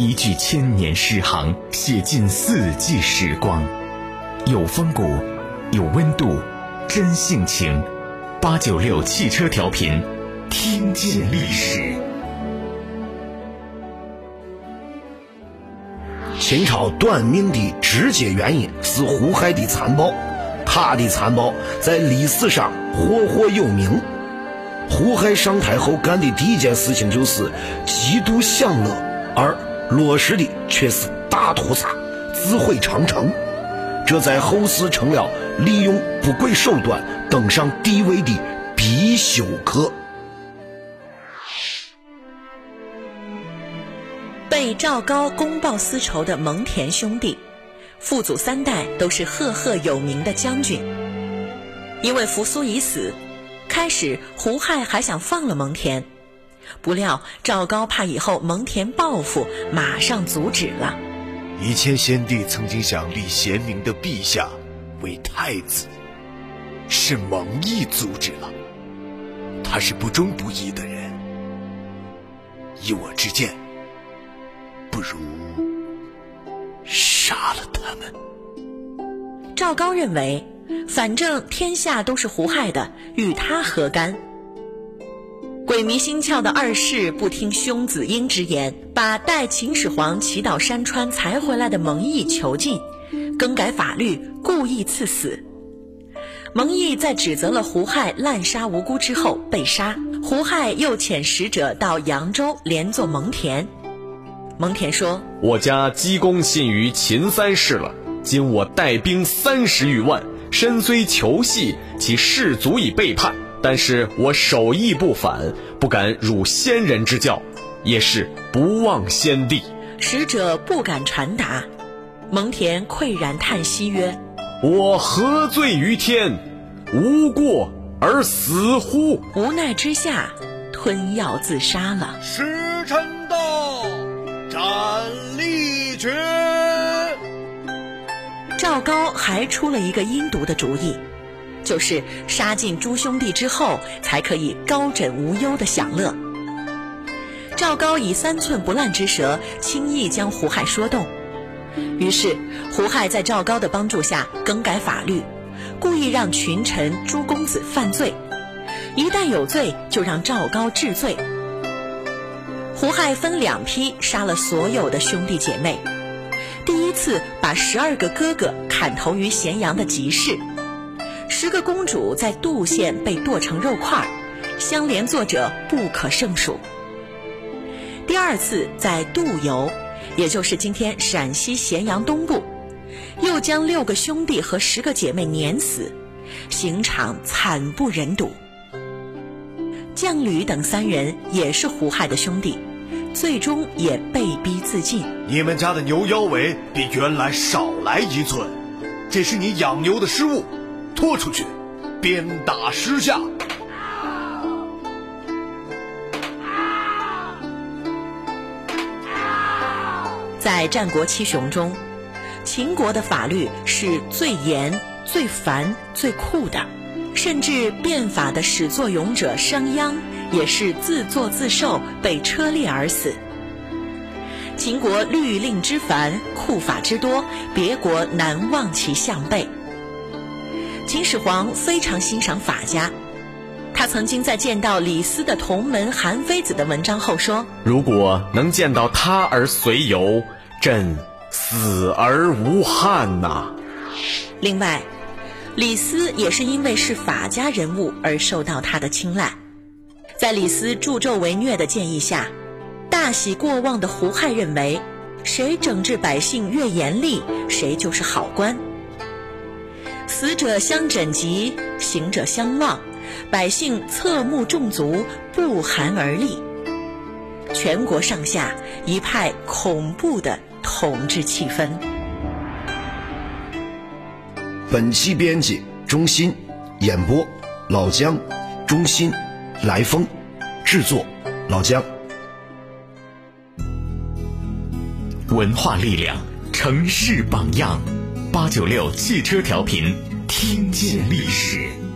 一句千年诗行，写尽四季时光，有风骨，有温度，真性情。八九六汽车调频，听见历史。秦朝断命的直接原因是胡亥的残暴，他的残暴在历史上赫赫有名。胡亥上台后干的第一件事情就是极度享乐，而落实的却是大屠杀、自毁长城。这在后世成了利用不轨手段登上帝位的必修课。被赵高公报私仇的蒙恬兄弟，父祖三代都是赫赫有名的将军。因为扶苏已死，开始胡亥还想放了蒙恬，不料赵高怕以后蒙恬报复，马上阻止了。以前先帝曾经想立贤明的陛下为太子，是蒙毅阻止了。他是不忠不义的人，以我之见，不如杀了他们。赵高认为，反正天下都是胡亥的，与他何干？鬼迷心窍的二世不听兄子婴之言，把代秦始皇祈祷山川才回来的蒙毅囚禁，更改法律，故意赐死。蒙毅在指责了胡亥滥杀无辜之后被杀。胡亥又遣使者到扬州连坐蒙恬。蒙恬说：“我家积功信于秦三世了，今我带兵三十余万，身虽求系，其士足以背叛。”但是我手艺不反，不敢辱先人之教，也是不忘先帝。使者不敢传达，蒙恬喟然叹息曰：“我何罪于天？无过而死乎？”无奈之下，吞药自杀了。时辰到，斩立决。赵高还出了一个阴毒的主意。就是杀尽诸兄弟之后，才可以高枕无忧的享乐。赵高以三寸不烂之舌，轻易将胡亥说动。于是胡亥在赵高的帮助下更改法律，故意让群臣诸公子犯罪，一旦有罪就让赵高治罪。胡亥分两批杀了所有的兄弟姐妹，第一次把十二个哥哥砍头于咸阳的集市。十个公主在杜县被剁成肉块，相连作者不可胜数。第二次在杜游，也就是今天陕西咸阳东部，又将六个兄弟和十个姐妹碾死，刑场惨不忍睹。将吕等三人也是胡亥的兄弟，最终也被逼自尽。你们家的牛腰围比原来少来一寸，这是你养牛的失误。拖出去，鞭打十下。在战国七雄中，秦国的法律是最严、最烦、最酷的，甚至变法的始作俑者商鞅也是自作自受，被车裂而死。秦国律令之繁，酷法之多，别国难望其项背。秦始皇非常欣赏法家，他曾经在见到李斯的同门韩非子的文章后说：“如果能见到他而随游，朕死而无憾呐。”另外，李斯也是因为是法家人物而受到他的青睐。在李斯助纣为虐的建议下，大喜过望的胡亥认为，谁整治百姓越严厉，谁就是好官。死者相枕藉，行者相望，百姓侧目众足，不寒而栗。全国上下一派恐怖的统治气氛。本期编辑中心，演播老姜，中心，来风，制作老姜。文化力量，城市榜样。八九六汽车调频，听见历史。